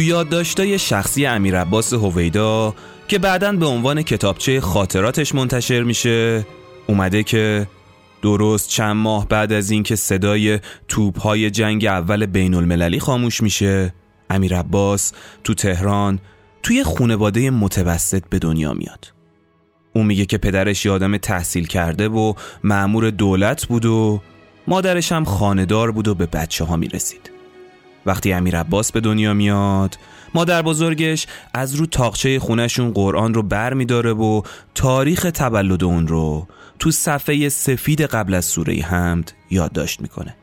تو یادداشتای شخصی امیر عباس هویدا که بعدا به عنوان کتابچه خاطراتش منتشر میشه اومده که درست چند ماه بعد از اینکه صدای توپهای جنگ اول بین المللی خاموش میشه امیر عباس تو تهران توی خونواده متوسط به دنیا میاد. اون میگه که پدرش یادم تحصیل کرده و معمور دولت بود و مادرش هم خاندار بود و به بچه ها می‌رسید. وقتی امیر عباس به دنیا میاد مادر بزرگش از رو تاقچه خونشون قرآن رو بر میداره و تاریخ تولد اون رو تو صفحه سفید قبل از سوره حمد یادداشت می‌کنه.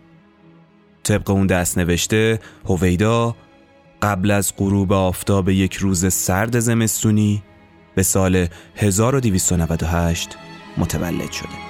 طبق اون دست نوشته هویدا قبل از غروب آفتاب یک روز سرد زمستونی به سال 1298 متولد شده.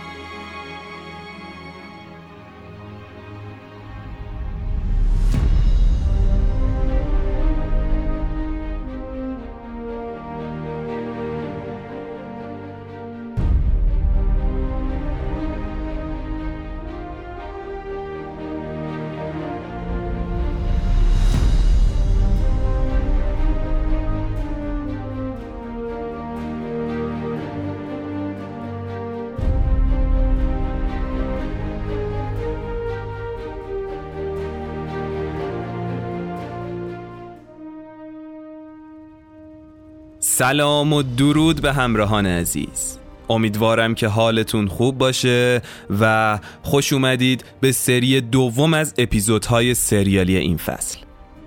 سلام و درود به همراهان عزیز. امیدوارم که حالتون خوب باشه و خوش اومدید به سری دوم از اپیزودهای سریالی این فصل.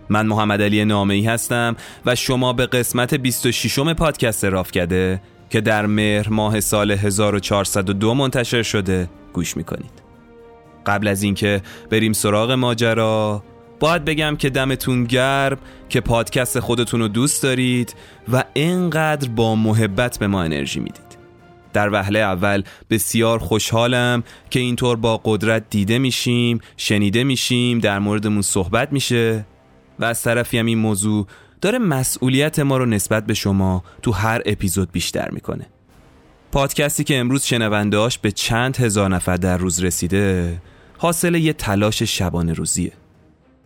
من محمد علی نامعی هستم و شما به قسمت 26 م پادکست رافکده که در مهر ماه سال 1402 منتشر شده گوش می‌کنید. قبل از اینکه بریم سراغ ماجرا باید بگم که دمتون گرم که پادکست خودتون رو دوست دارید و اینقدر با محبت به ما انرژی می‌دید. در وهله اول بسیار خوشحالم که اینطور با قدرت دیده میشیم شنیده میشیم در موردمون صحبت میشه و از طرفی هم این موضوع داره مسئولیت ما رو نسبت به شما تو هر اپیزود بیشتر می‌کنه. پادکستی که امروز شنوندهاش به چند هزار نفر در روز رسیده حاصل یه تلاش شبانه روزیه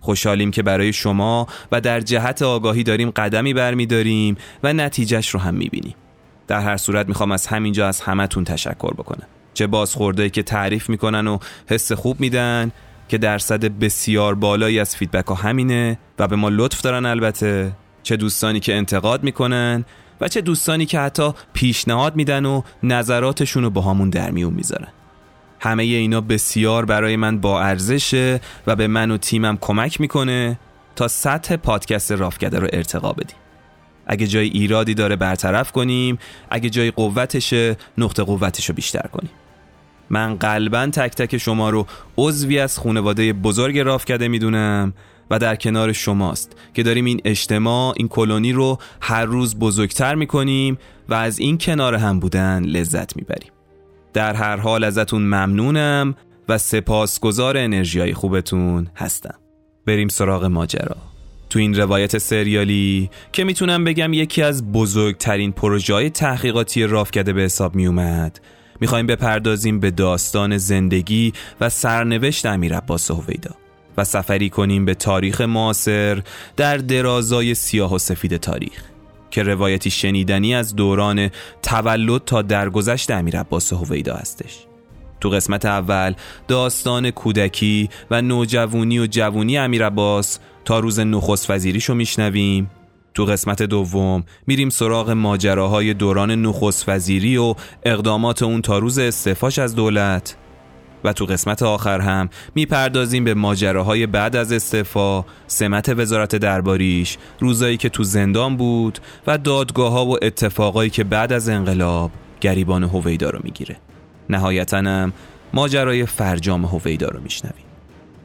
خوشحالیم که برای شما و در جهت آگاهی داریم قدمی برمیداریم و نتیجهش رو هم می‌بینیم. در هر صورت می‌خوام از همینجا از همتون تشکر بکنم. چه بازخورده که تعریف می‌کنن و حس خوب میدن که درصد بسیار بالایی از فیدبک ها همینه و به ما لطف دارن البته. چه دوستانی که انتقاد می‌کنن و چه دوستانی که حتی پیشنهاد میدن و نظراتشون رو با همون در میون می‌ذارن. همه اینا بسیار برای من با ارزشه و به من و تیمم کمک می‌کنه تا سطح پادکست رافکده رو ارتقا بدیم. اگه جای ایرادی داره برطرف کنیم اگه جای قوتشه نقطه قوتش رو بیشتر کنیم. من قلبا تک تک شما رو عضوی از خانواده بزرگ رافکده می‌دونم و در کنار شماست که داریم این اجتماع این کلونی رو هر روز بزرگتر می‌کنیم و از این کنار هم بودن لذت می‌بریم. در هر حال ازتون ممنونم و سپاسگزار انرژی های خوبتون هستم. بریم سراغ ماجرا. تو این روایت سریالی که می‌تونم بگم یکی از بزرگترین پروژه تحقیقاتی رافکده به حساب میومد می‌خوایم بپردازیم به داستان زندگی و سرنوشت امیر عباس هویدا و سفری کنیم به تاریخ معاصر در درازای سیاه و سفید تاریخ. که روایتی شنیدنی از دوران تولد تا درگذشت امیر عباس هویدا هستش. تو قسمت اول داستان کودکی و نوجوانی و جوونی امیر عباس تا روز نخست وزیریشو میشنویم. تو قسمت دوم میریم سراغ ماجراهای دوران نخست وزیری و اقدامات اون تا روز استعفاش از دولت. و تو قسمت آخر هم می‌پردازیم به ماجراهای بعد از استعفا سمت وزارت درباریش روزایی که تو زندان بود و دادگاه ها و اتفاقایی که بعد از انقلاب گریبان هویدا رو می‌گیره. نهایتا هم ماجرای فرجام هویدا رو میشنویم.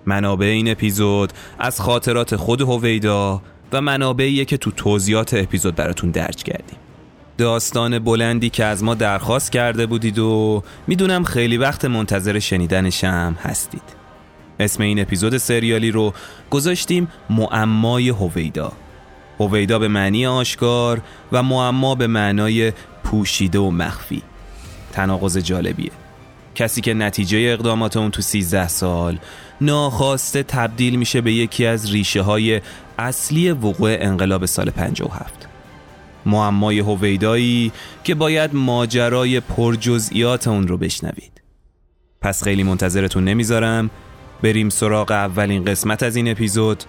منابع این اپیزود از خاطرات خود هویدا و منابعیه که تو توضیحات اپیزود براتون درج کردیم. داستان بلندی که از ما درخواست کرده بودید و می‌دونم خیلی وقت منتظر شنیدنشم هستید. اسم این اپیزود سریالی رو گذاشتیم معمای هویدا. هویدا به معنی آشکار و معما به معنای پوشیده و مخفی. تناقض جالبیه. کسی که نتیجه اقدامات اون تو 13 سال ناخواسته تبدیل میشه به یکی از ریشه های اصلی وقوع انقلاب سال 57 معمای هویدایی که باید ماجرای پرجزئیات اون رو بشنوید. پس خیلی منتظرتون نمی‌ذارم. بریم سراغ اولین قسمت از این اپیزود.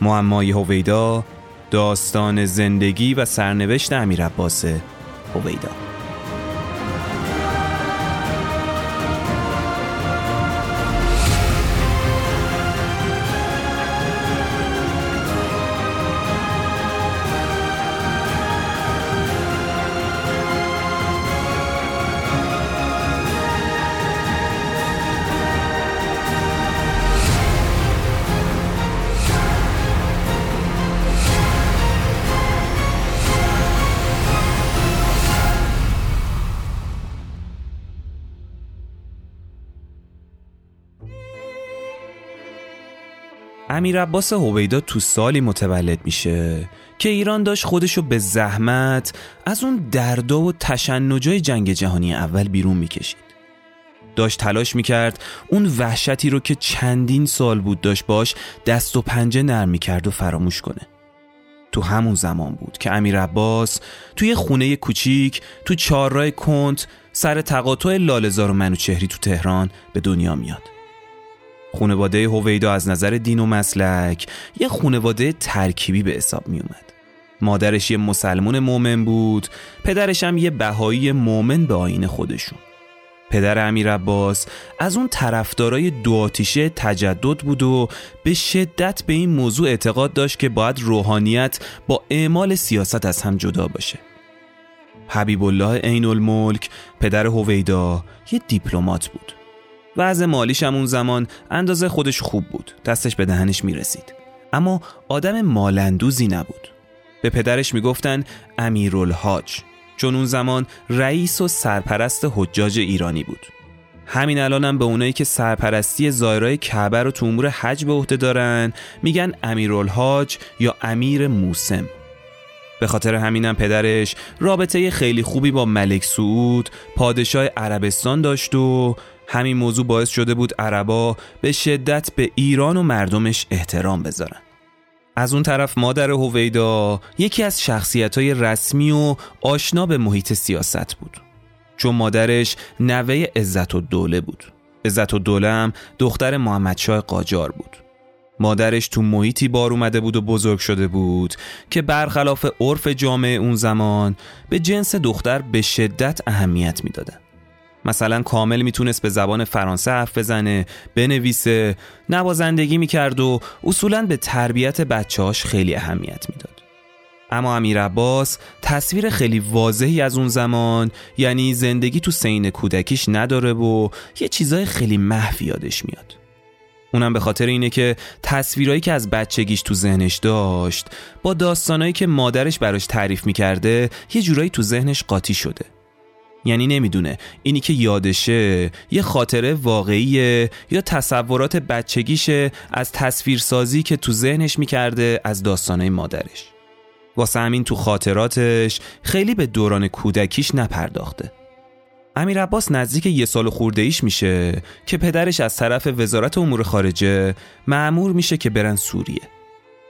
معمای هویدا داستان زندگی و سرنوشت امیر عباس هویدا. امیر عباس هویدا تو سالی متولد میشه که ایران داشت خودشو به زحمت از اون دردا و تشنجای جنگ جهانی اول بیرون می‌کشید. داشت تلاش می‌کرد اون وحشتی رو که چندین سال بود داشت باش دست و پنجه نرم می‌کرد و فراموش کنه. تو همون زمان بود که امیر عباس توی خونه کوچیک تو چهارراه کنت سر تقاطع لالزار و منوچهری تو تهران به دنیا میاد. خونواده هویدا از نظر دین و مسلک یه خونواده ترکیبی به حساب می اومد. مادرش یه مسلمون مومن بود پدرش هم یه بهایی مومن به آین خودشون. پدر امیر عباس از اون طرفدارای دو آتیشه تجدد بود و به شدت به این موضوع اعتقاد داشت که باید روحانیت با اعمال سیاست از هم جدا باشه. حبیب الله عین الملک پدر هویدا یه دیپلمات بود. وضع مالیش هم اون زمان اندازه خودش خوب بود. دستش به دهنش می‌رسید. اما آدم مالندوزی نبود. به پدرش می‌گفتن امیرالحاج چون اون زمان رئیس و سرپرست حجاج ایرانی بود. همین الانم به اونایی که سرپرستی زایرای کعبه رو تو امور حج به عهده دارن میگن امیرالحاج یا امیر موسم. به خاطر همینم پدرش رابطه خیلی خوبی با ملک سعود پادشاه عربستان داشت و همین موضوع باعث شده بود عربا به شدت به ایران و مردمش احترام بذارن. از اون طرف مادر هویدا یکی از شخصیت های رسمی و آشنا به محیط سیاست بود. چون مادرش نوه عزت و دوله بود. عزت و دوله هم دختر محمدشاه قاجار بود. مادرش تو محیطی بار اومده بود و بزرگ شده بود که برخلاف عرف جامعه اون زمان به جنس دختر به شدت اهمیت می‌دادن. مثلا کامل می‌تونست به زبان فرانسه حرف بزنه بنویسه نوازندگی می‌کرد و اصولا به تربیت بچهاش خیلی اهمیت می‌داد. اما امیر عباس تصویر خیلی واضحی از اون زمان یعنی زندگی تو سین کودکیش نداره و یه چیزای خیلی محو یادش میاد. اونم به خاطر اینه که تصویرهایی که از بچگیش تو ذهنش داشت با داستانایی که مادرش براش تعریف می‌کرده یه جورایی تو ذهنش قاطی شده. یعنی نمی‌دونه. اینی که یادشه یه خاطره واقعیه یا تصورات بچگیشه از تصویرسازی که تو ذهنش می‌کرده از داستانه مادرش. واسه همین تو خاطراتش خیلی به دوران کودکیش نپرداخته. امیر عباس نزدیک یه سال خورده ایش میشه که پدرش از طرف وزارت امور خارجه معمور میشه که برن سوریه.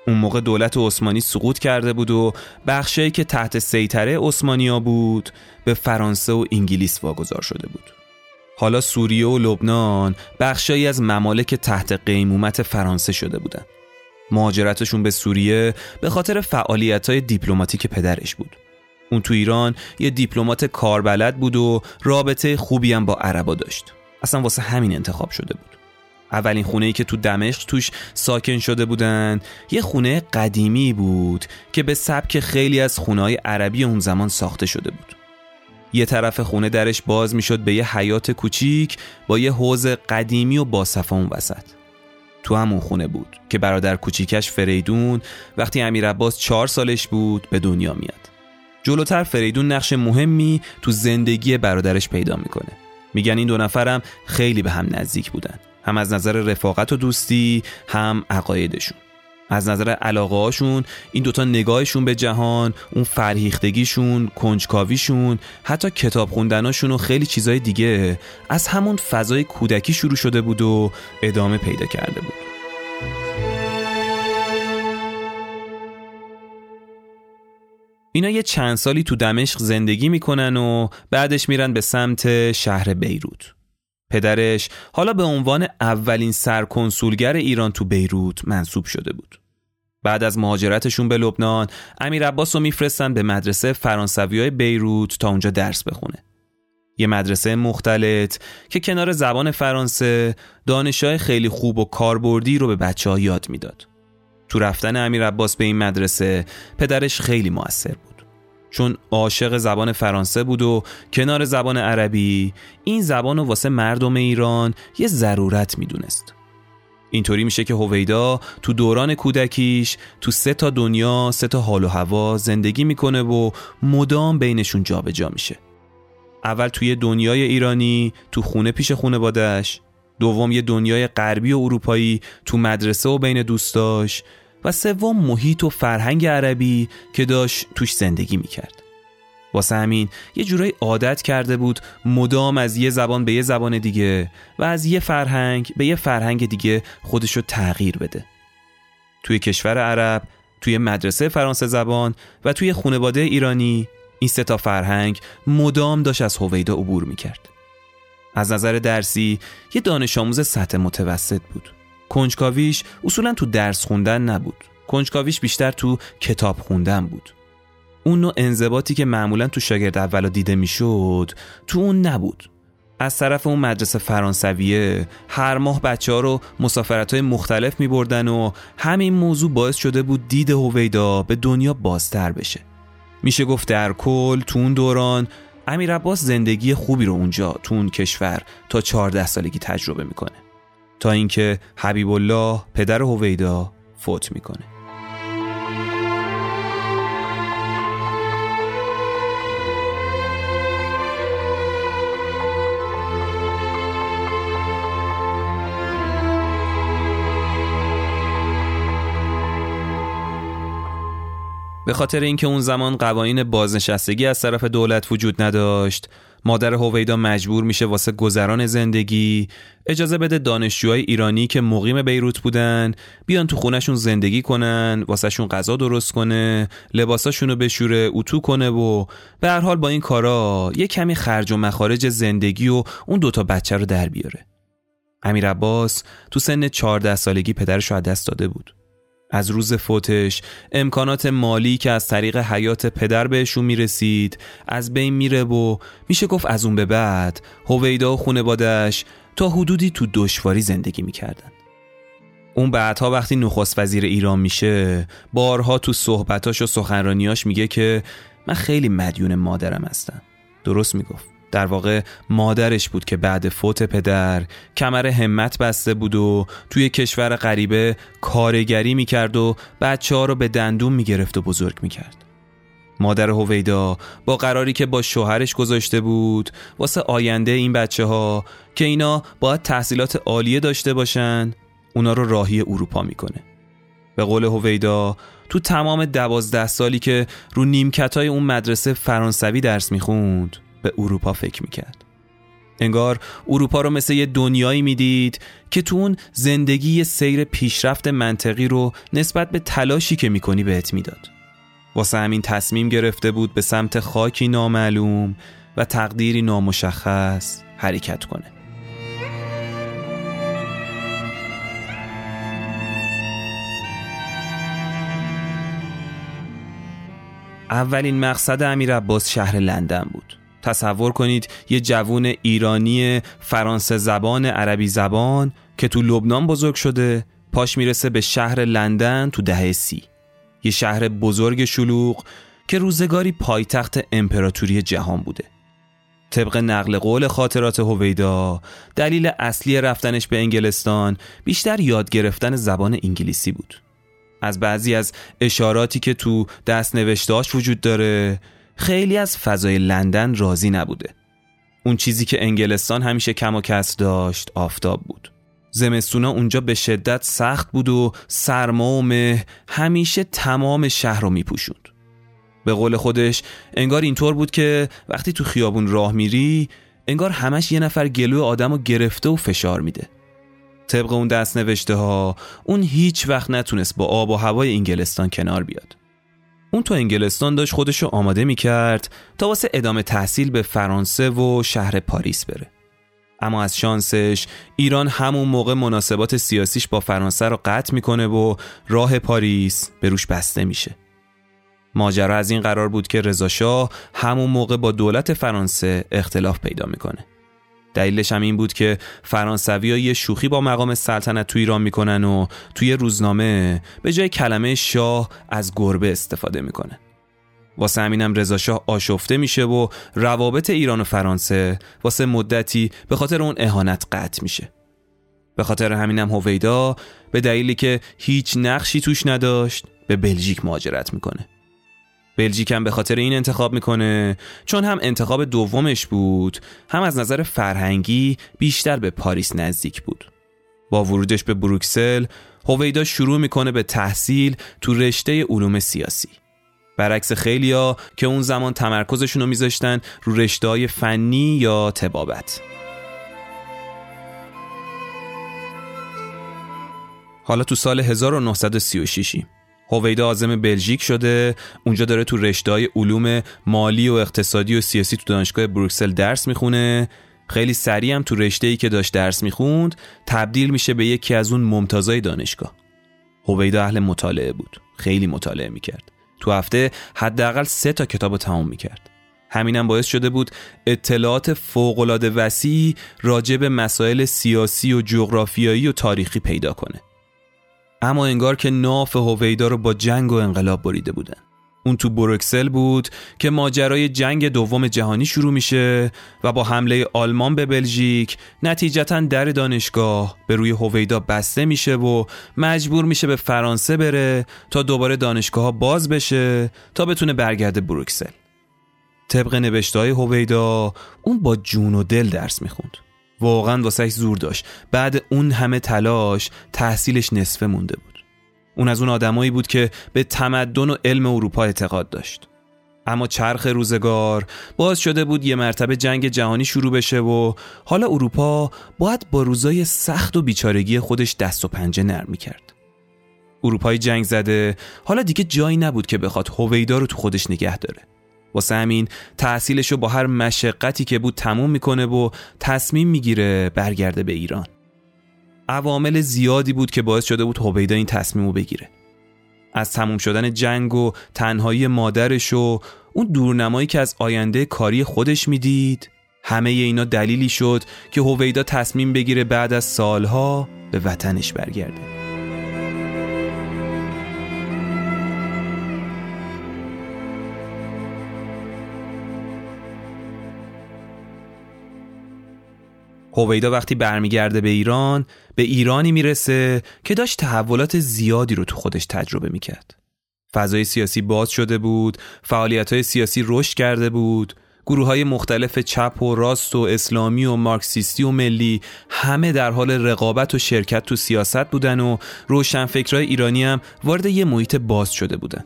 اون موقع دولت عثمانی سقوط کرده بود و بخشی که تحت سیطره عثمانیا بود به فرانسه و انگلیس واگذار شده بود. حالا سوریه و لبنان بخشی از ممالک تحت قیمومت فرانسه شده بودند. مهاجرتشون به سوریه به خاطر فعالیت های دیپلماتیک پدرش بود. اون تو ایران یه دیپلمات کاربلد بود و رابطه خوبی هم با عربا داشت. اصلا واسه همین انتخاب شده بود. اولین خونه ای که تو دمشق توش ساکن شده بودن. یه خونه قدیمی بود که به سبک خیلی از خونه عربی اون زمان ساخته شده بود. یه طرف خونه درش باز می‌شد به یه حیات کوچیک با یه حوز قدیمی و باصفا اون وسط. تو همون خونه بود که برادر کوچیکش فریدون وقتی امیر عباس چهار سالش بود به دنیا میاد. جلوتر فریدون نقش مهمی تو زندگی برادرش پیدا می‌کنه. میگن این دو نفرم خیلی به هم نزدیک بودن. هم از نظر رفاقت و دوستی هم عقایدشون. از نظر علاقه هاشون این دوتا نگاهشون به جهان اون فرهیختگیشون کنجکاویشون حتی کتاب خوندناشون و خیلی چیزای دیگه از همون فضای کودکی شروع شده بود و ادامه پیدا کرده بود. اینا یه چند سالی تو دمشق زندگی می‌کنن و بعدش میرن به سمت شهر بیروت. پدرش حالا به عنوان اولین سرکنسولگر ایران تو بیروت منصوب شده بود بعد از مهاجرتشون به لبنان امیر عباس رو میفرستن به مدرسه فرانسوی های بیروت تا اونجا درس بخونه یه مدرسه مختلط که کنار زبان فرانسه دانشای خیلی خوب و کاربردی رو به بچه ها یاد می‌داد. تو رفتن امیر عباس به این مدرسه پدرش خیلی موثر بود. چون عاشق زبان فرانسه بود و کنار زبان عربی این زبان رو واسه مردم ایران یه ضرورت می‌دونست. اینطوری میشه که هویدا تو دوران کودکیش تو سه تا دنیا سه تا حال و هوا زندگی می‌کنه و مدام بینشون جابجا جا میشه اول توی دنیای ایرانی تو خونه پیش خونه دوم یه دنیای غربی و اروپایی تو مدرسه و بین دوستاش و سوم محیط و فرهنگ عربی که داشت توش زندگی می‌کرد. واسه همین یه جورایی عادت کرده بود مدام از یه زبان به یه زبان دیگه و از یه فرهنگ به یه فرهنگ دیگه خودشو تغییر بده. توی کشور عرب توی مدرسه فرانسه زبان و توی خانواده ایرانی این سه تا فرهنگ مدام داشت از هویدا عبور می‌کرد. از نظر درسی یه دانش آموز سطح متوسط بود. کنجکاویش اصولا تو درس خوندن نبود. کنجکاویش بیشتر تو کتاب خوندن بود. اون نوع انضباطی که معمولا تو شاگرد اولا دیده می‌شد تو اون نبود. از طرف اون مدرسه فرانسویه هر ماه بچه ها رو مسافرت های مختلف می بردن و همین موضوع باعث شده بود دید هویدا به دنیا بازتر بشه. میشه گفت در کل تو اون دوران امیر عباس زندگی خوبی رو اونجا تو اون کشور تا 14 سالگی تجربه می‌کنه. تا اینکه حبیب الله پدر هویدا فوت می‌کنه. به خاطر اینکه اون زمان قوانین بازنشستگی از طرف دولت وجود نداشت مادر هویدا مجبور میشه واسه گذران زندگی اجازه بده دانشجوهای ایرانی که مقیم بیروت بودن بیان تو خونشون زندگی کنن واسهشون غذا درست کنه لباساشونو بشوره اتو کنه و به هر حال با این کارا یه کمی خرج و مخارج زندگی و اون دوتا بچه رو در بیاره. امیر عباس تو سن 14 سالگی پدرش رو از دست داده بود. از روز فوتش امکانات مالی که از طریق حیات پدر بهشون می‌رسید از بین میره و میشه گفت از اون به بعد هویدا و خونوادش تا حدودی تو دشواری زندگی می‌کردن. اون بعدها وقتی نخست وزیر ایران میشه بارها تو صحبتاش و سخنرانیاش میگه که من خیلی مدیون مادرم هستم. درست می‌گفت. در واقع مادرش بود که بعد فوت پدر کمر همت بسته بود و توی کشور غریبه کارگری می‌کرد و بچه ها رو به دندون می‌گرفت و بزرگ می‌کرد. مادر هویدا با قراری که با شوهرش گذاشته بود واسه آینده این بچه ها که اینا باید تحصیلات عالیه داشته باشن اونا رو راهی اروپا می‌کنه. به قول هویدا تو تمام دوازده سالی که رو نیمکت های اون مدرسه فرانسوی درس می‌خوند به اروپا فکر می‌کرد. انگار اروپا رو مثل یه دنیایی می‌دید که تو اون زندگی سیر پیشرفت منطقی رو نسبت به تلاشی که می‌کنی بهت می‌داد. واسه همین تصمیم گرفته بود به سمت خاکی نامعلوم و تقدیری نامشخص حرکت کنه. اولین مقصد امیر عباس شهر لندن بود. تصور کنید یه جوون ایرانی فرانسه زبان عربی زبان که تو لبنان بزرگ شده پاش می‌رسه به شهر لندن تو دهه سی. یه شهر بزرگ شلوغ که روزگاری پایتخت امپراتوری جهان بوده. طبق نقل قول خاطرات هویدا دلیل اصلی رفتنش به انگلستان بیشتر یاد گرفتن زبان انگلیسی بود. از بعضی از اشاراتی که تو دست نوشتاش وجود داره خیلی از فضای لندن راضی نبوده. اون چیزی که انگلستان همیشه کم و کس داشت آفتاب بود. زمستونا اونجا به شدت سخت بود و سرما و مه همیشه تمام شهر رو میپوشوند. به قول خودش انگار اینطور بود که وقتی تو خیابون راه میری انگار همش یه نفر گلو آدم رو گرفته و فشار میده. طبق اون دست نوشته ها اون هیچ وقت نتونست با آب و هوای انگلستان کنار بیاد. اون تو انگلستان داشت خودشو آماده می‌کرد تا واسه ادامه تحصیل به فرانسه و شهر پاریس بره. اما از شانسش ایران همون موقع مناسبات سیاسیش با فرانسه رو قطع می‌کنه و راه پاریس به روش بسته میشه. ماجرا از این قرار بود که رضا همون موقع با دولت فرانسه اختلاف پیدا می‌کنه. دلیلش هم این بود که فرانسوی یه شوخی با مقام سلطنت تو ایران می‌کنن و توی روزنامه به جای کلمه شاه از گربه استفاده می‌کنه. واسه همینم رضا شاه آشفته میشه و روابط ایران و فرانسه واسه مدتی به خاطر اون اهانت قطع میشه. به خاطر همینم هویدا به دلیلی که هیچ نقشی توش نداشت به بلژیک مهاجرت می‌کنه. بلژیک هم به خاطر این انتخاب می‌کنه. چون هم انتخاب دومش بود هم از نظر فرهنگی بیشتر به پاریس نزدیک بود. با ورودش به بروکسل هویدا شروع می‌کنه به تحصیل تو رشته علوم سیاسی. برعکس خیلیا که اون زمان تمرکزشون رو میذاشتن رو رشته فنی یا تبابت حالا تو سال 1936 هویدا آزم بلژیک شده. اونجا داره تو رشته علوم مالی و اقتصادی و سیاسی تو دانشگاه بروکسل درس می‌خونه. خیلی سریع هم تو رشته ای که داشت درس می‌خوند تبدیل میشه به یکی از اون ممتازای دانشگاه. هویدا اهل مطالعه بود. خیلی مطالعه می‌کرد. تو هفته حداقل سه تا کتاب تمام می‌کرد. همینم باعث شده بود اطلاعات فوقالعاده وسیعی راجع به مسائل سیاسی و جغرافیایی و تاریخی پیدا کنه. اما انگار که ناف هویدا رو با جنگ و انقلاب بریده بودن. اون تو بروکسل بود که ماجرای جنگ دوم جهانی شروع میشه و با حمله آلمان به بلژیک نتیجتا در دانشگاه به روی هویدا بسته میشه و مجبور میشه به فرانسه بره تا دوباره دانشگاه باز بشه تا بتونه برگرده بروکسل. طبق نوشته های هویدا اون با جون و دل درس می‌خوند. واقعا واسهش زور داشت. بعد اون همه تلاش تحصیلش نصفه مونده بود. اون از اون آدمایی بود که به تمدن و علم اروپا اعتقاد داشت. اما چرخ روزگار باز شده بود یه مرتبه جنگ جهانی شروع بشه و حالا اروپا باید با روزای سخت و بیچارگی خودش دست و پنجه نرم کرد اروپای جنگ زده حالا دیگه جایی نبود که بخواد هویدا رو تو خودش نگه داره. واسه همین تحصیلشو با هر مشقتی که بود تموم می‌کنه و تصمیم می‌گیره برگرده به ایران. عوامل زیادی بود که باعث شده بود هویدا این تصمیم رو بگیره. از تموم شدن جنگ و تنهایی مادرش و اون دورنمایی که از آینده کاری خودش می‌دید همه اینا دلیلی شد که هویدا تصمیم بگیره بعد از سالها به وطنش برگرده. هویدا وقتی برمیگرده به ایران به ایرانی می‌رسه که داشت تحولات زیادی رو تو خودش تجربه می‌کرد. فضای سیاسی باز شده بود فعالیت های سیاسی رشد کرده بود گروه های مختلف چپ و راست و اسلامی و مارکسیستی و ملی همه در حال رقابت و شرکت تو سیاست بودن و روشنفکرهای ایرانی هم وارد یه محیط باز شده بودن.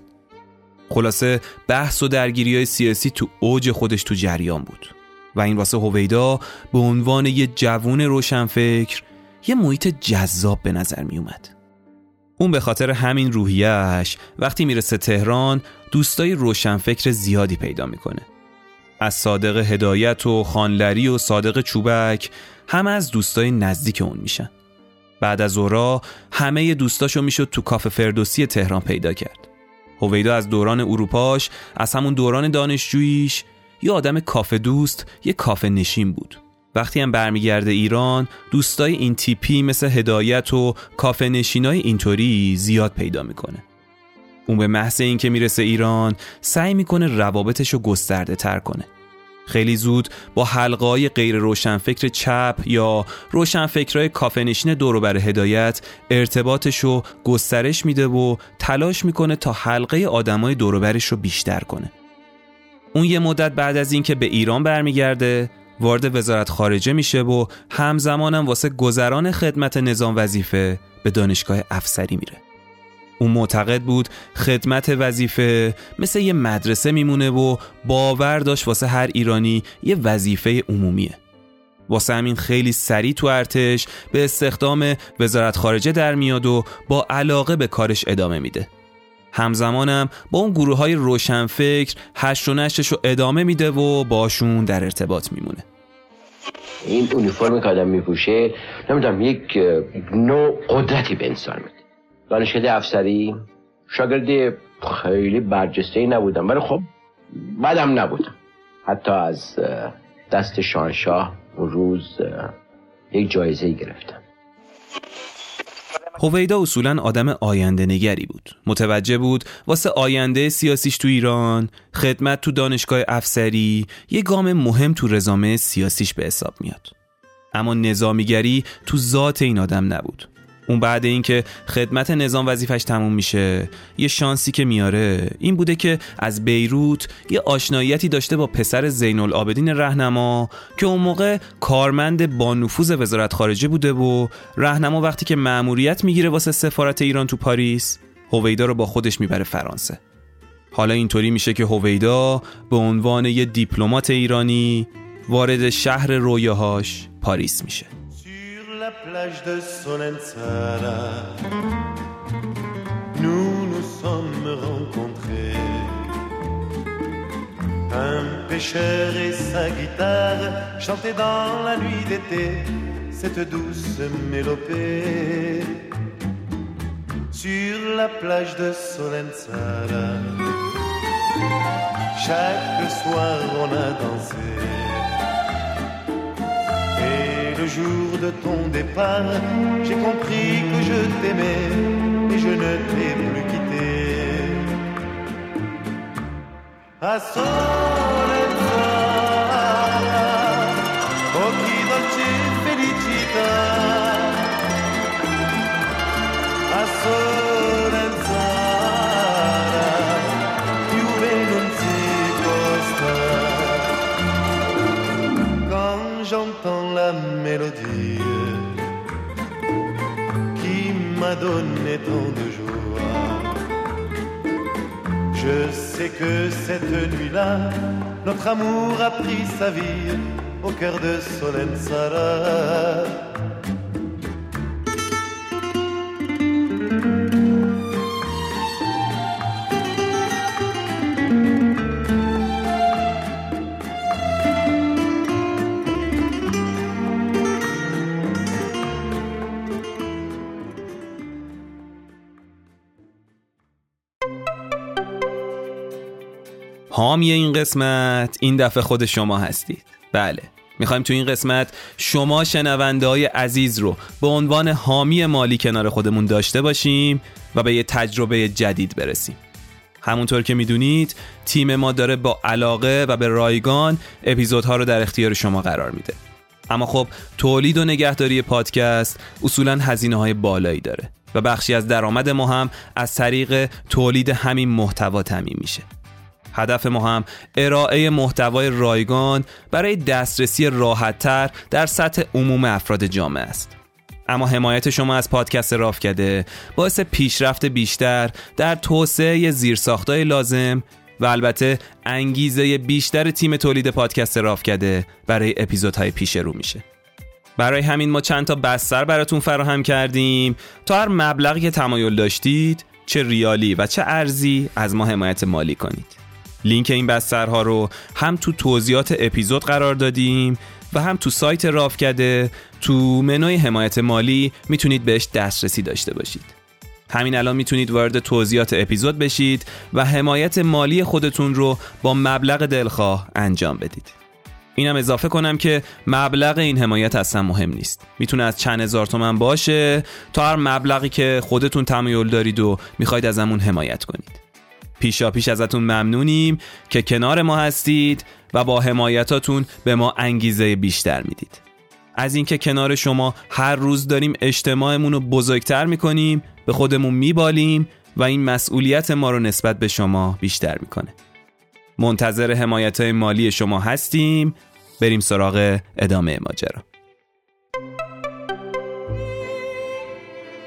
خلاصه بحث و درگیری های سیاسی تو اوج خودش تو جریان بود. و این واسه هویدا به عنوان یه جوون روشنفکر یه محیط جذاب به نظر می اومد. اون به خاطر همین روحیش وقتی می‌رسه تهران دوستای روشنفکر زیادی پیدا می‌کنه. از صادق هدایت و خانلری و صادق چوبک همه از دوستای نزدیک اون میشن. بعد از اورا همه دوستاشو می‌شد تو کافه فردوسی تهران پیدا کرد. هویدا از دوران اروپاش از همون دوران دانشجوییش یه آدم کافه دوست یه کافه نشین بود. وقتی هم برمیگرده ایران دوستای این تیپی مثل هدایت و کافه نشینای اینطوری زیاد پیدا می‌کنه. اون به محض اینکه می‌رسه ایران سعی می‌کنه روابطش رو گسترده تر کنه. خیلی زود با حلقای غیر روشنفکر چپ یا روشنفکرهای کافه نشین بر هدایت ارتباطش رو گسترش میده و تلاش می‌کنه تا حلقه آدمای دوروبرش رو بیشتر کنه. اون یه مدت بعد از اینکه به ایران برمیگرده وارد وزارت خارجه میشه و همزمانم واسه گذران خدمت نظام وظیفه به دانشگاه افسری میره. اون معتقد بود خدمت وظیفه مثل یه مدرسه میمونه و باور داشت واسه هر ایرانی یه وظیفه عمومیه. واسه همین خیلی سریع تو ارتش به استخدام وزارت خارجه در میاد و با علاقه به کارش ادامه میده. همزمانم با اون گروه های روشنفکر هشت و نشتش رو ادامه میده و باشون در ارتباط میمونه. این اونیفرم که آدم میپوشه نمی‌دونم یک نوع قدرتی به انسان میده. دانشکده افسری شاگرد خیلی برجسته نبودم ولی خب بدم نبودم حتی از دست شانشاه اون روز یک جایزه گرفتم. هویدا اصولا آدم آینده نگری بود. متوجه بود واسه آینده سیاسیش تو ایران خدمت تو دانشگاه افسری یه گام مهم تو رزامه سیاسیش به حساب میاد. اما نظامیگری تو ذات این آدم نبود. اون بعد اینکه خدمت نظام وظیفش تموم میشه. یه شانسی که میاره. این بوده که از بیروت یه آشناییتی داشته با پسر زین العابدین رهنما که اون موقع کارمند با نفوذ وزارت خارجه بوده و رهنما وقتی که مأموریت می‌گیره واسه سفارت ایران تو پاریس هویدا رو با خودش می‌بره فرانسه. حالا اینطوری میشه که هویدا به عنوان یه دیپلمات ایرانی وارد شهر رویاهاش پاریس میشه. La plage de Solenzara, nous nous sommes rencontrés. Un pêcheur et sa guitare chantaient dans la nuit d'été cette douce mélopée. Sur la plage de Solenzara, chaque soir on a dansé le jour de ton départ, j'ai compris que je t'aimais et je ne t'ai plus quitté. Donné tant de joie. Je sais que cette nuit-là, notre amour a pris sa vie au cœur de Solenzara. حامی این قسمت این دفعه خود شما هستید. بله می‌خوایم تو این قسمت شما شنونده های عزیز رو به عنوان حامی مالی کنار خودمون داشته باشیم و به یه تجربه جدید برسیم. همونطور که می‌دونید تیم ما داره با علاقه و به رایگان اپیزودها رو در اختیار شما قرار میده. اما خب تولید و نگهداری پادکست اصولا هزینه های بالایی داره و بخشی از درآمد ما هم از طریق تولید همین محتوا تامین میشه. هدف ما هم ارائه محتوای رایگان برای دسترسی راحتتر در سطح عموم افراد جامعه است. اما حمایت شما از پادکست راف کرده باعث پیشرفت بیشتر در توسعه زیرساختای لازم و البته انگیزه بیشتر تیم تولید پادکست راف کرده برای اپیزودهای پیش رو میشه. برای همین ما چند تا بستر براتون فراهم کردیم تا هر مبلغی که تمایل داشتید چه ریالی و چه ارزی از ما حمایت مالی کنید. لینک این بسترها رو هم تو توضیحات اپیزود قرار دادیم و هم تو سایت راف کرده تو منوی حمایت مالی می‌تونید بهش دسترسی داشته باشید. همین الان می‌تونید وارد توضیحات اپیزود بشید و حمایت مالی خودتون رو با مبلغ دلخواه انجام بدید. اینم اضافه کنم که مبلغ این حمایت اصلا مهم نیست. می‌تونه از چند هزار تومن باشه تا هر مبلغی که خودتون تمایل دارید و می‌خواید ازمون حمایت کنید. پیشا پیش ازتون ممنونیم که کنار ما هستید و با حمایتاتون به ما انگیزه بیشتر می‌دید. از اینکه کنار شما هر روز داریم اجتماعمون رو بزرگتر می‌کنیم به خودمون میبالیم و این مسئولیت ما رو نسبت به شما بیشتر می‌کنه. منتظر حمایت های مالی شما هستیم. بریم سراغ ادامه ماجرا.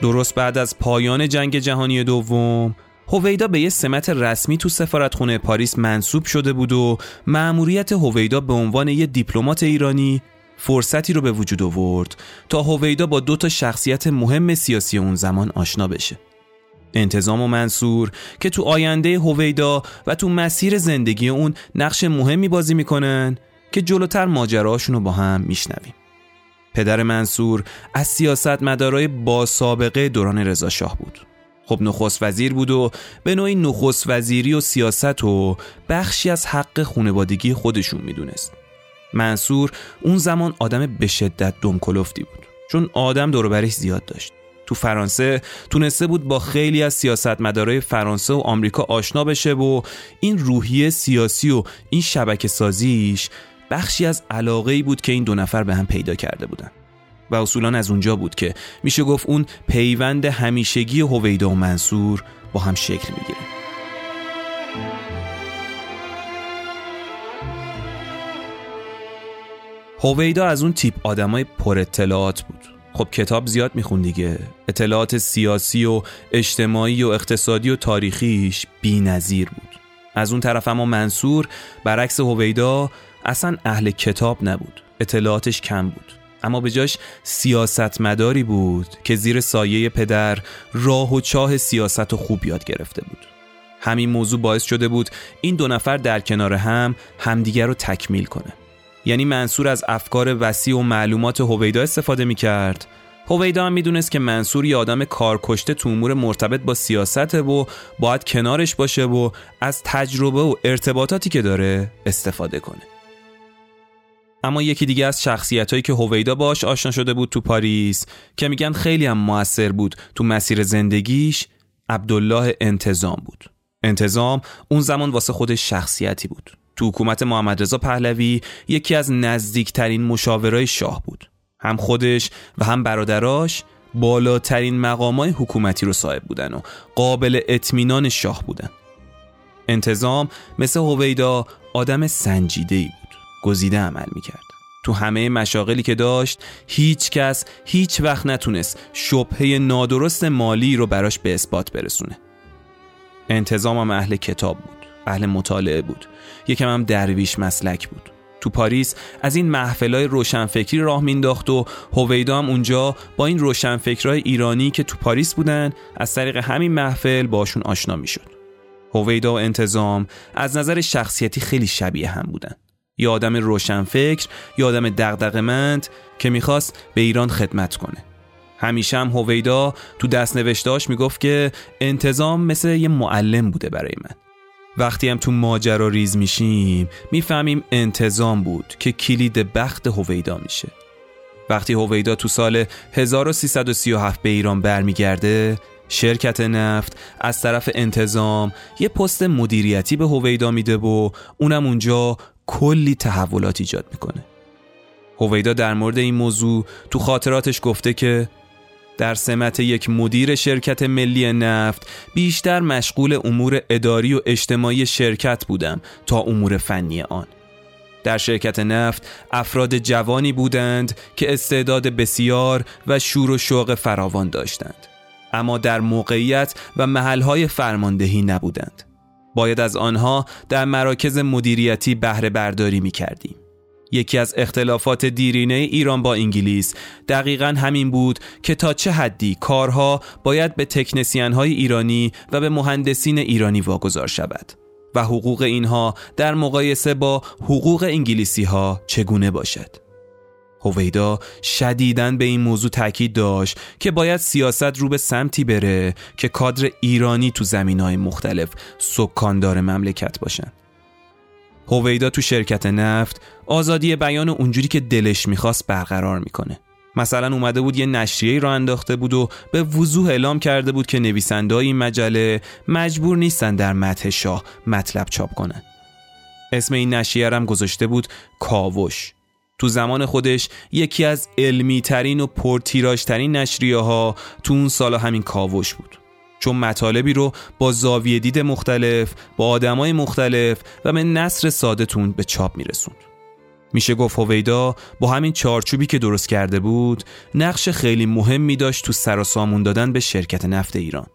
درست بعد از پایان جنگ جهانی دوم هویدا به یه سمت رسمی تو سفارتخونه پاریس منصوب شده بود و مأموریت هویدا به عنوان یه دیپلمات ایرانی فرصتی رو به وجود آورد تا هویدا با دو تا شخصیت مهم سیاسی اون زمان آشنا بشه. انتظام و منصور که تو آینده هویدا و تو مسیر زندگی اون نقش مهمی بازی می‌کنن که جلوتر ماجراشون رو با هم میشنویم. پدر منصور از سیاست مدارای با سابقه دوران رضا شاه بود. خب نخست وزیر بود و به نوعی نخست وزیری و سیاست و بخشی از حق خونوادگی خودشون می‌دونست. منصور اون زمان آدم به شدت دمکلفتی بود. چون آدم دوربرش زیاد داشت. تو فرانسه تونسته بود با خیلی از سیاستمدارای فرانسه و آمریکا آشنا بشه و این روحیه سیاسی و این شبکه سازیش بخشی از علاقه بود که این دو نفر به هم پیدا کرده بودن. و اصولا از اونجا بود که میشه گفت اون پیوند همیشگی هویدا و منصور با هم شکل می‌گیره. هویدا از اون تیپ آدمای پر اطلاعات بود. خب کتاب زیاد میخون دیگه. اطلاعات سیاسی و اجتماعی و اقتصادی و تاریخیش بی نظیر بود. از اون طرف اما منصور برعکس هویدا اصلا اهل کتاب نبود. اطلاعاتش کم بود. اما به جاش سیاستمداری بود که زیر سایه پدر راه و چاه سیاست و خوب یاد گرفته بود. همین موضوع باعث شده بود این دو نفر در کنار هم همدیگر رو تکمیل کنه. یعنی منصور از افکار وسیع و معلومات هویدا استفاده می کرد هویدا هم می‌دونست که منصور یه آدم کارکشته تو امور مرتبط با سیاسته و باید کنارش باشه و از تجربه و ارتباطاتی که داره استفاده کنه. اما یکی دیگه از شخصیت هایی که هویدا باش آشنا شده بود تو پاریس که میگن خیلی هم موثر بود تو مسیر زندگیش عبدالله انتظام بود. انتظام اون زمان واسه خودش شخصیتی بود. تو حکومت محمد رضا پهلوی یکی از نزدیکترین مشاورای شاه بود. هم خودش و هم برادراش بالاترین مقامای حکومتی رو صاحب بودن و قابل اطمینان شاه بودن. انتظام مثل هویدا آدم سنجیده ای بود. گزیده عمل می‌کرد. تو همه مشاغلی که داشت هیچ کس هیچ وقت نتونست شبهه نادرست مالی رو براش به اثبات برسونه. انتظام هم اهل کتاب بود اهل مطالعه بود. یکم هم درویش مسلک بود. تو پاریس از این محفلای روشنفکری راه مینداخت و هویدا هم اونجا با این روشنفکرای ایرانی که تو پاریس بودن از طریق همین محفل باشون آشنا می‌شد. هویدا و انتظام از نظر شخصیتی خیلی شبیه هم بودن. یه آدم روشنفکر یه آدم دغدغه‌مند که می‌خواست به ایران خدمت کنه. همیشه هم هویدا تو دست نوشتاش می‌گفت که انتظام مثل یه معلم بوده برای من. وقتی هم تو ماجرا ریز میشیم می‌فهمیم انتظام بود که کلید بخت هویدا میشه. وقتی هویدا تو سال 1337 به ایران برمیگرده شرکت نفت از طرف انتظام یه پست مدیریتی به هویدا میده و اونم اونجا کلی تحولات ایجاد می‌کنه. هویدا در مورد این موضوع تو خاطراتش گفته که در سمت یک مدیر شرکت ملی نفت بیشتر مشغول امور اداری و اجتماعی شرکت بودم تا امور فنی آن. در شرکت نفت افراد جوانی بودند که استعداد بسیار و شور و شوق فراوان داشتند. اما در موقعیت و محلهای فرماندهی نبودند. باید از آنها در مراکز مدیریتی بهره برداری می کردیم. یکی از اختلافات دیرینه ایران با انگلیس دقیقا همین بود که تا چه حدی کارها باید به تکنسین های ایرانی و به مهندسین ایرانی واگذار شود و حقوق اینها در مقایسه با حقوق انگلیسی ها چگونه باشد. هویدا شدیداً به این موضوع تاکید داشت که باید سیاست رو به سمتی بره که کادر ایرانی تو زمین های مختلف سکاندار مملکت باشن. هویدا تو شرکت نفت آزادی بیان اونجوری که دلش می‌خواست برقرار می‌کنه. مثلا اومده بود یه نشریه را انداخته بود و به وضوح اعلام کرده بود که نویسنده این مجله مجبور نیستن در متح شاه مطلب چاپ کنن. اسم این نشریه هم گذاشته بود کاوش. تو زمان خودش یکی از علمی ترین و پرتیراژ ترین نشریه ها تو اون سال همین کاوش بود. چون مطالبی رو با زاویه دید مختلف با آدمای مختلف و به نصر سادتون به چاپ میرسوند. میشه گفت هویدا با همین چارچوبی که درست کرده بود نقش خیلی مهمی داشت تو سر سامون دادن به شرکت نفت ایران.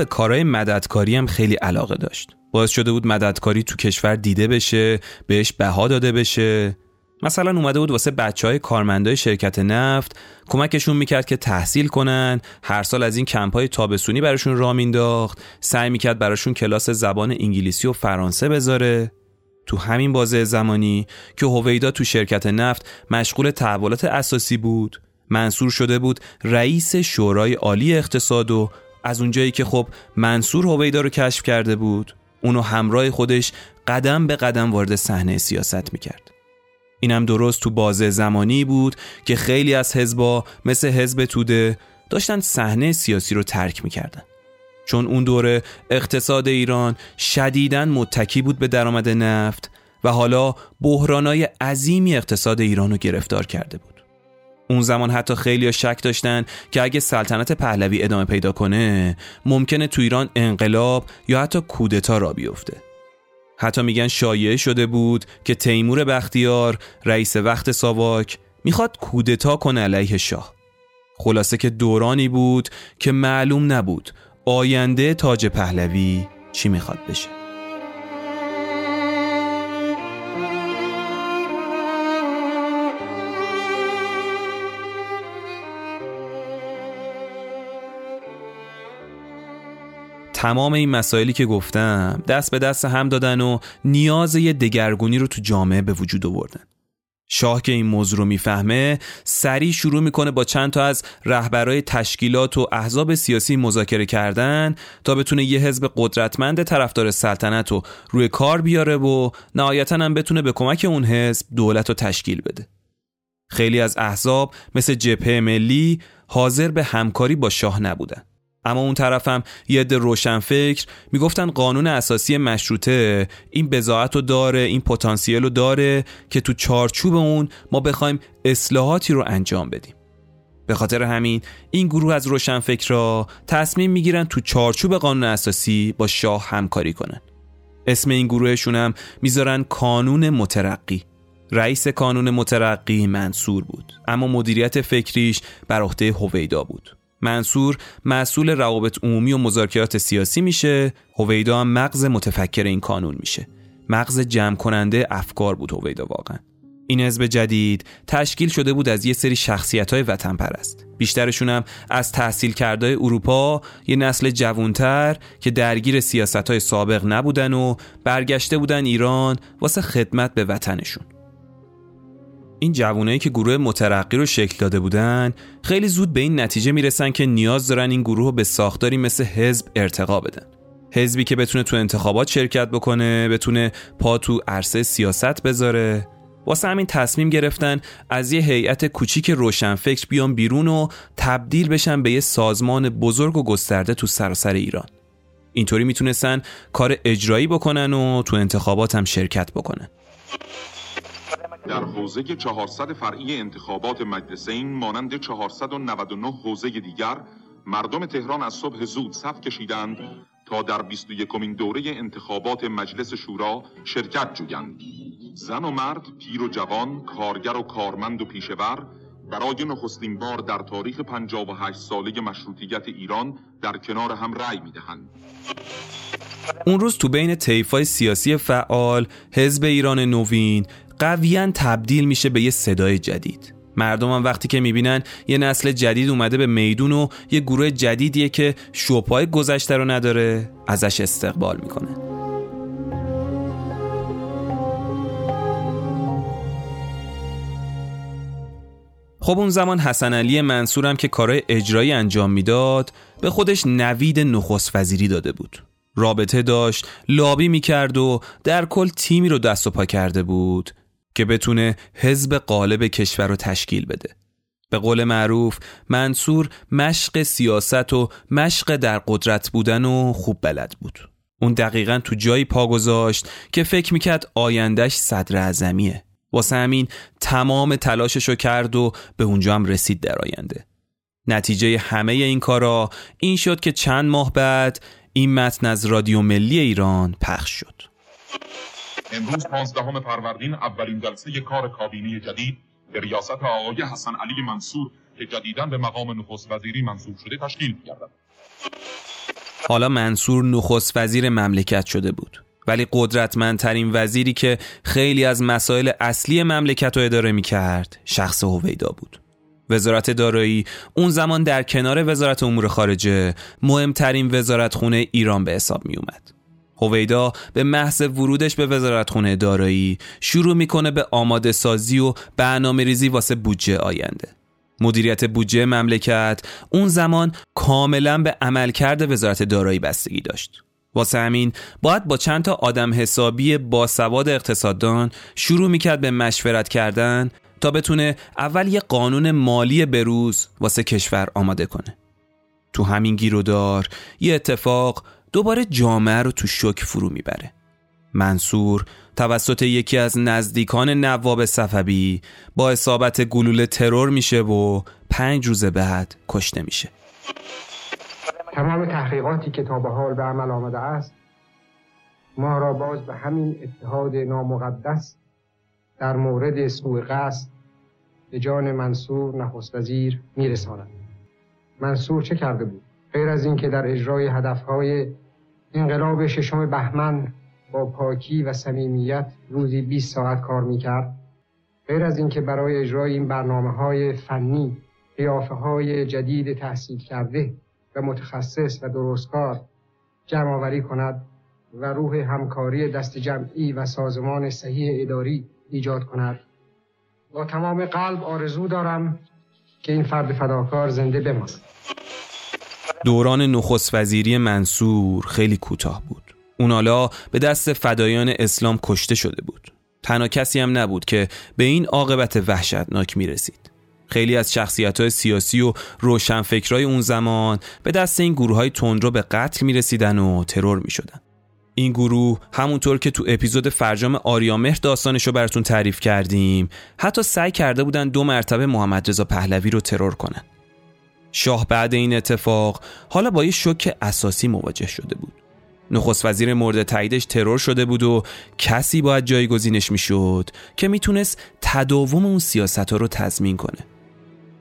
به کارهای مددکاری هم خیلی علاقه داشت. باعث شده بود مددکاری تو کشور دیده بشه بهش بها داده بشه. مثلا اومده بود واسه بچه های کارمندای شرکت نفت کمکشون می‌کرد که تحصیل کنن هر سال از این کمپ های تابستونی براشون را مینداخت سعی می‌کرد براشون کلاس زبان انگلیسی و فرانسه بذاره. تو همین بازه زمانی که هویدا تو شرکت نفت مشغول تحولات اساسی بود منصور شده بود رئیس شورای عالی اقتصاد و از اونجایی که خب منصور هویدا رو کشف کرده بود اونو همراه خودش قدم به قدم وارد صحنه سیاست می‌کرد. اینم درست تو بازه زمانی بود که خیلی از حزبا مثل حزب توده داشتن صحنه سیاسی رو ترک می‌کردن. چون اون دوره اقتصاد ایران شدیداً متکی بود به درآمد نفت و حالا بحرانای عظیمی اقتصاد ایران رو گرفتار کرده بود. اون زمان حتی خیلی شک داشتن که اگه سلطنت پهلوی ادامه پیدا کنه ممکنه تو ایران انقلاب یا حتی کودتا را بیفته. حتی میگن شایعه شده بود که تیمور بختیار رئیس وقت ساواک می‌خواد کودتا کنه علیه شاه. خلاصه که دورانی بود که معلوم نبود آینده تاج پهلوی چی می‌خواد بشه. تمام این مسائلی که گفتم دست به دست هم دادن و نیاز یه دگرگونی رو تو جامعه به وجود آوردن. شاه که این موضوع رو می‌فهمه سریع شروع می‌کنه با چند تا از رهبرای تشکیلات و احزاب سیاسی مذاکره کردن تا بتونه یه حزب قدرتمند طرفدار سلطنت رو روی کار بیاره و نهایتا هم بتونه به کمک اون حزب دولت رو تشکیل بده. خیلی از احزاب مثل جبهه ملی حاضر به همکاری با شاه نبودن. اما اون طرفم یه عده روشنفکر می‌گفتن قانون اساسی مشروطه این بزاعت رو داره این پتانسیل رو داره که تو چارچوب اون ما بخوایم اصلاحاتی رو انجام بدیم. به خاطر همین این گروه از روشنفکرها تصمیم می‌گیرن تو چارچوب قانون اساسی با شاه همکاری کنن. اسم این گروهشون هم می‌ذارن کانون مترقی. رئیس کانون مترقی منصور بود اما مدیریت فکریش بر عهده هویدا بود. منصور مسئول روابط عمومی و مذاکرات سیاسی میشه. هویدا هم مغز متفکر این کانون میشه. مغز جمع کننده افکار بود هویدا واقعا. این حزب جدید تشکیل شده بود از یه سری شخصیت های وطن پرست بیشترشون هم از تحصیل کرده اروپا یه نسل جوانتر که درگیر سیاست های سابق نبودن و برگشته بودن ایران واسه خدمت به وطنشون. این جوانایی که گروه مترقی رو شکل داده بودن خیلی زود به این نتیجه می‌رسن که نیاز دارن این گروه رو به ساختاری مثل حزب ارتقا بدن. حزبی که بتونه تو انتخابات شرکت بکنه بتونه پا تو عرصه سیاست بذاره. واسه همین تصمیم گرفتن از یه هیئت کوچیک روشنفکر بیان بیرون و تبدیل بشن به یه سازمان بزرگ و گسترده تو سراسر ایران. اینطوری می‌تونستن کار اجرایی بکنن و تو انتخابات هم شرکت بکنن. در حوزه 400 فرعی انتخابات مجلسین مانند 499 حوزه دیگر مردم تهران از صبح زود صف کشیدند تا در 21 کمین دوره انتخابات مجلس شورا شرکت جویند زن و مرد، پیر و جوان، کارگر و کارمند و پیشور برای نخستین بار در تاریخ 58 ساله مشروطیت ایران در کنار هم رأی می‌دهند. اون روز تو بین طیفای سیاسی فعال حزب ایران نوین قویا تبدیل میشه به یه صدای جدید. مردم هم وقتی که می‌بینن یه نسل جدید اومده به میدون و یه گروه جدیدیه که شوپای گذشته رو نداره ازش استقبال می‌کنه. خب اون زمان حسن علی منصورم که کارهای اجرایی انجام می‌داد به خودش نوید نخست وزیری داده بود. رابطه داشت لابی می‌کرد و در کل تیمی رو دست و پا کرده بود. که بتونه حزب قالب کشور رو تشکیل بده. به قول معروف منصور مشق سیاست و مشق در قدرت بودن و خوب بلد بود. اون دقیقا تو جایی پا گذاشت که فکر می‌کرد آیندهش صدر ازمیه واسه همین تمام تلاششو کرد و به اونجا هم رسید در آینده. نتیجه همه این کارا این شد که چند ماه بعد این متن از رادیو ملی ایران پخش شد. امروز 15 فروردین اولین جلسه کار کابینه جدید به ریاست آقای حسن علی منصور که جدیدن به مقام نخست وزیری منصوب شده تشکیل گردد. حالا منصور نخست وزیر مملکت شده بود. ولی قدرتمندترین وزیری که خیلی از مسائل اصلی مملکت رو اداره می کرد شخص هویدا بود. وزارت دارایی اون زمان در کنار وزارت امور خارجه مهمترین وزارتخونه ایران به حساب می اومد هویدا به محض ورودش به وزارتخونه دارایی شروع می‌کنه به آماده سازی و برنامه ریزی واسه بودجه آینده. مدیریت بودجه مملکت اون زمان کاملا به عملکرد وزارت دارایی بستگی داشت. واسه همین باید با چند تا آدم حسابی با سواد اقتصاددان شروع می‌کرد به مشورت کردن تا بتونه اول یه قانون مالی بروز واسه کشور آماده کنه. تو همین گیرودار یه اتفاق دوباره جامعه رو تو شک فرو می‌بره. منصور توسط یکی از نزدیکان نواب صفبی با اصابت گلوله ترور میشه و پنج روز بعد کشته میشه. تمام تحقیقاتی که تا به حال به عمل آمده است ما را باز به همین اتحاد نامقدس در مورد سوء قصد به جان منصور نخست وزیر میرساند. منصور چه کرده بود؟ غیر از اینکه در اجرای هدفهای انقلاب ششم بهمن با پاکی و صمیمیت روزی 20 ساعت کار می‌کرد غیر از اینکه برای اجرای این برنامه های فنی قیافه های جدید تحصیل کرده و متخصص و درستکار جمع آوری کند و روح همکاری دست جمعی و سازمان صحیح اداری ایجاد کند. با تمام قلب آرزو دارم که این فرد فداکار زنده بماند. دوران نخست وزیری منصور خیلی کوتاه بود. اون حالا به دست فدایان اسلام کشته شده بود. تنها کسی هم نبود که به این عاقبت وحشتناک می رسید خیلی از شخصیت های سیاسی و روشنفکرای اون زمان به دست این گروه های تندرو به قتل می رسیدن و ترور می شدن. این گروه همونطور که تو اپیزود فرجام آریامهر داستانش رو براتون تعریف کردیم حتی سعی کرده بودن دو مرتبه محمد رضا پهلوی رو ترور کنن. شاه بعد این اتفاق حالا با یه شوک اساسی مواجه شده بود. نخست وزیر مورد تاییدش ترور شده بود و کسی باید جایگزینش می‌شد که می‌تونست تداوم اون سیاست ها رو تضمین کنه.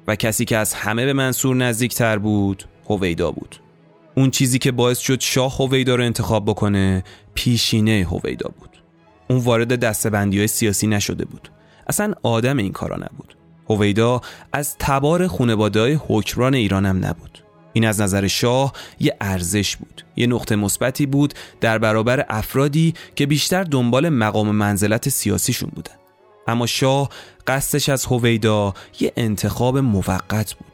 و کسی که از همه به منصور نزدیکتر بود هویدا بود. اون چیزی که باعث شد شاه هویدا رو انتخاب بکنه پیشینه هویدا بود. اون وارد دستبندی های سیاسی نشده بود. اصلا آدم این کارا نبود. هویدا از تبار خانواده های حکران ایران هم نبود. این از نظر شاه یه ارزش بود. یه نقطه مثبتی بود در برابر افرادی که بیشتر دنبال مقام منزلت سیاسیشون بودن. اما شاه قصدش از هویدا یه انتخاب موقت بود.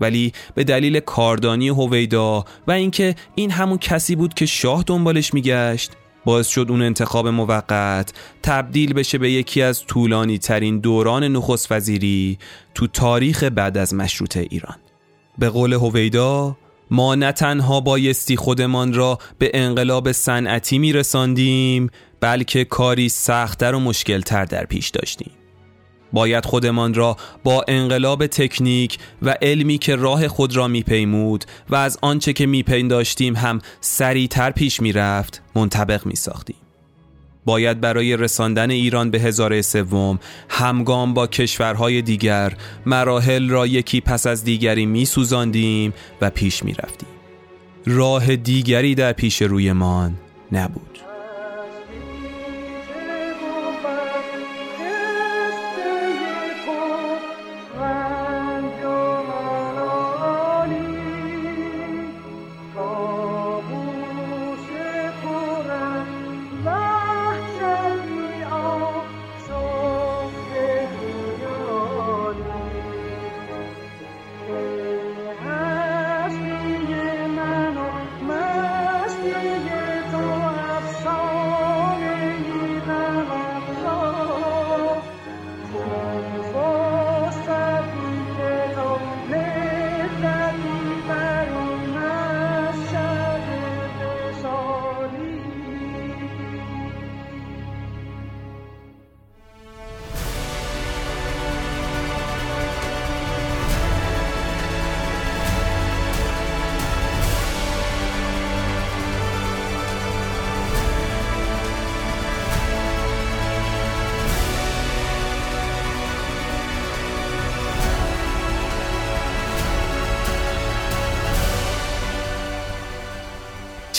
ولی به دلیل کاردانی هویدا و اینکه این همون کسی بود که شاه دنبالش میگشت باعث شد اون انتخاب موقت تبدیل بشه به یکی از طولانی ترین دوران نخست وزیری تو تاریخ بعد از مشروط ایران. به قول هویدا ما نه تنها بایستی خودمان را به انقلاب صنعتی میرساندیم بلکه کاری سختتر و مشکلتر در پیش داشتیم. باید خودمان را با انقلاب تکنیک و علمی که راه خود را میپیمود و از آنچه که میپنداشتیم هم سریعتر پیش می‌رفت منطبق میساختیم. باید برای رساندن ایران به هزاره سوم همگام با کشورهای دیگر مراحل را یکی پس از دیگری میسوزاندیم و پیش می‌رفتیم. راه دیگری در پیش رویمان نبود.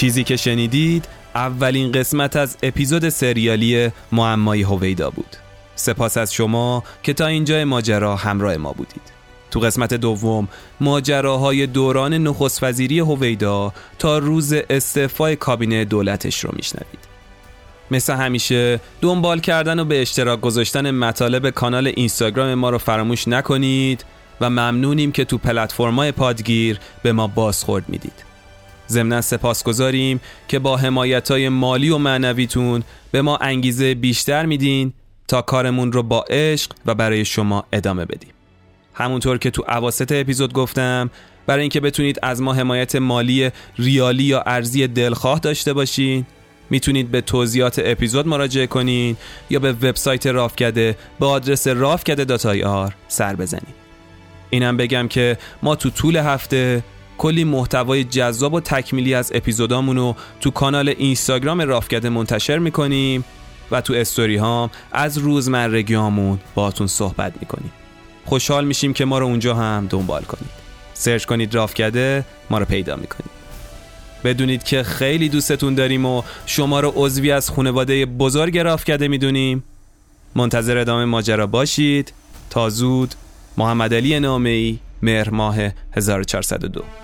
چیزی که شنیدید اولین قسمت از اپیزود سریالی معمای هویدا بود. سپاس از شما که تا اینجا ماجرا همراه ما بودید. تو قسمت دوم ماجراهای دوران نخست وزیری هویدا تا روز استعفای کابینه دولتش رو میشنوید. مثل همیشه دنبال کردن و به اشتراک گذاشتن مطالب کانال اینستاگرام ما رو فراموش نکنید و ممنونیم که تو پلتفرم‌های پادگیر به ما بازخورد می‌دید. ضمنا سپاس گذاریم که با حمایت مالی و معنویتون به ما انگیزه بیشتر میدین تا کارمون رو با عشق و برای شما ادامه بدیم. همونطور که تو عواست اپیزود گفتم برای اینکه بتونید از ما حمایت مالی ریالی یا ارزی دلخواه داشته باشین می‌تونید به توضیحات اپیزود مراجعه کنید یا به وبسایت رافکده به آدرس رافکده داتای آر سر بزنید اینم بگم که ما تو طول هفته کلی محتوای جذاب و تکمیلی از اپیزودامون رو تو کانال اینستاگرام رافکده منتشر می‌کنیم و تو استوری هام از روزمرگیامون باتون صحبت می‌کنیم. خوشحال میشیم که ما رو اونجا هم دنبال کنید. سرچ کنید رافکده ما رو پیدا می‌کنید. بدونید که خیلی دوستتون داریم و شما رو عضوی از خانواده بزرگ رافکده می‌دونیم. منتظر ادامه ماجرا باشید. تا زود محمد علی نامه ای مهر ماه 1402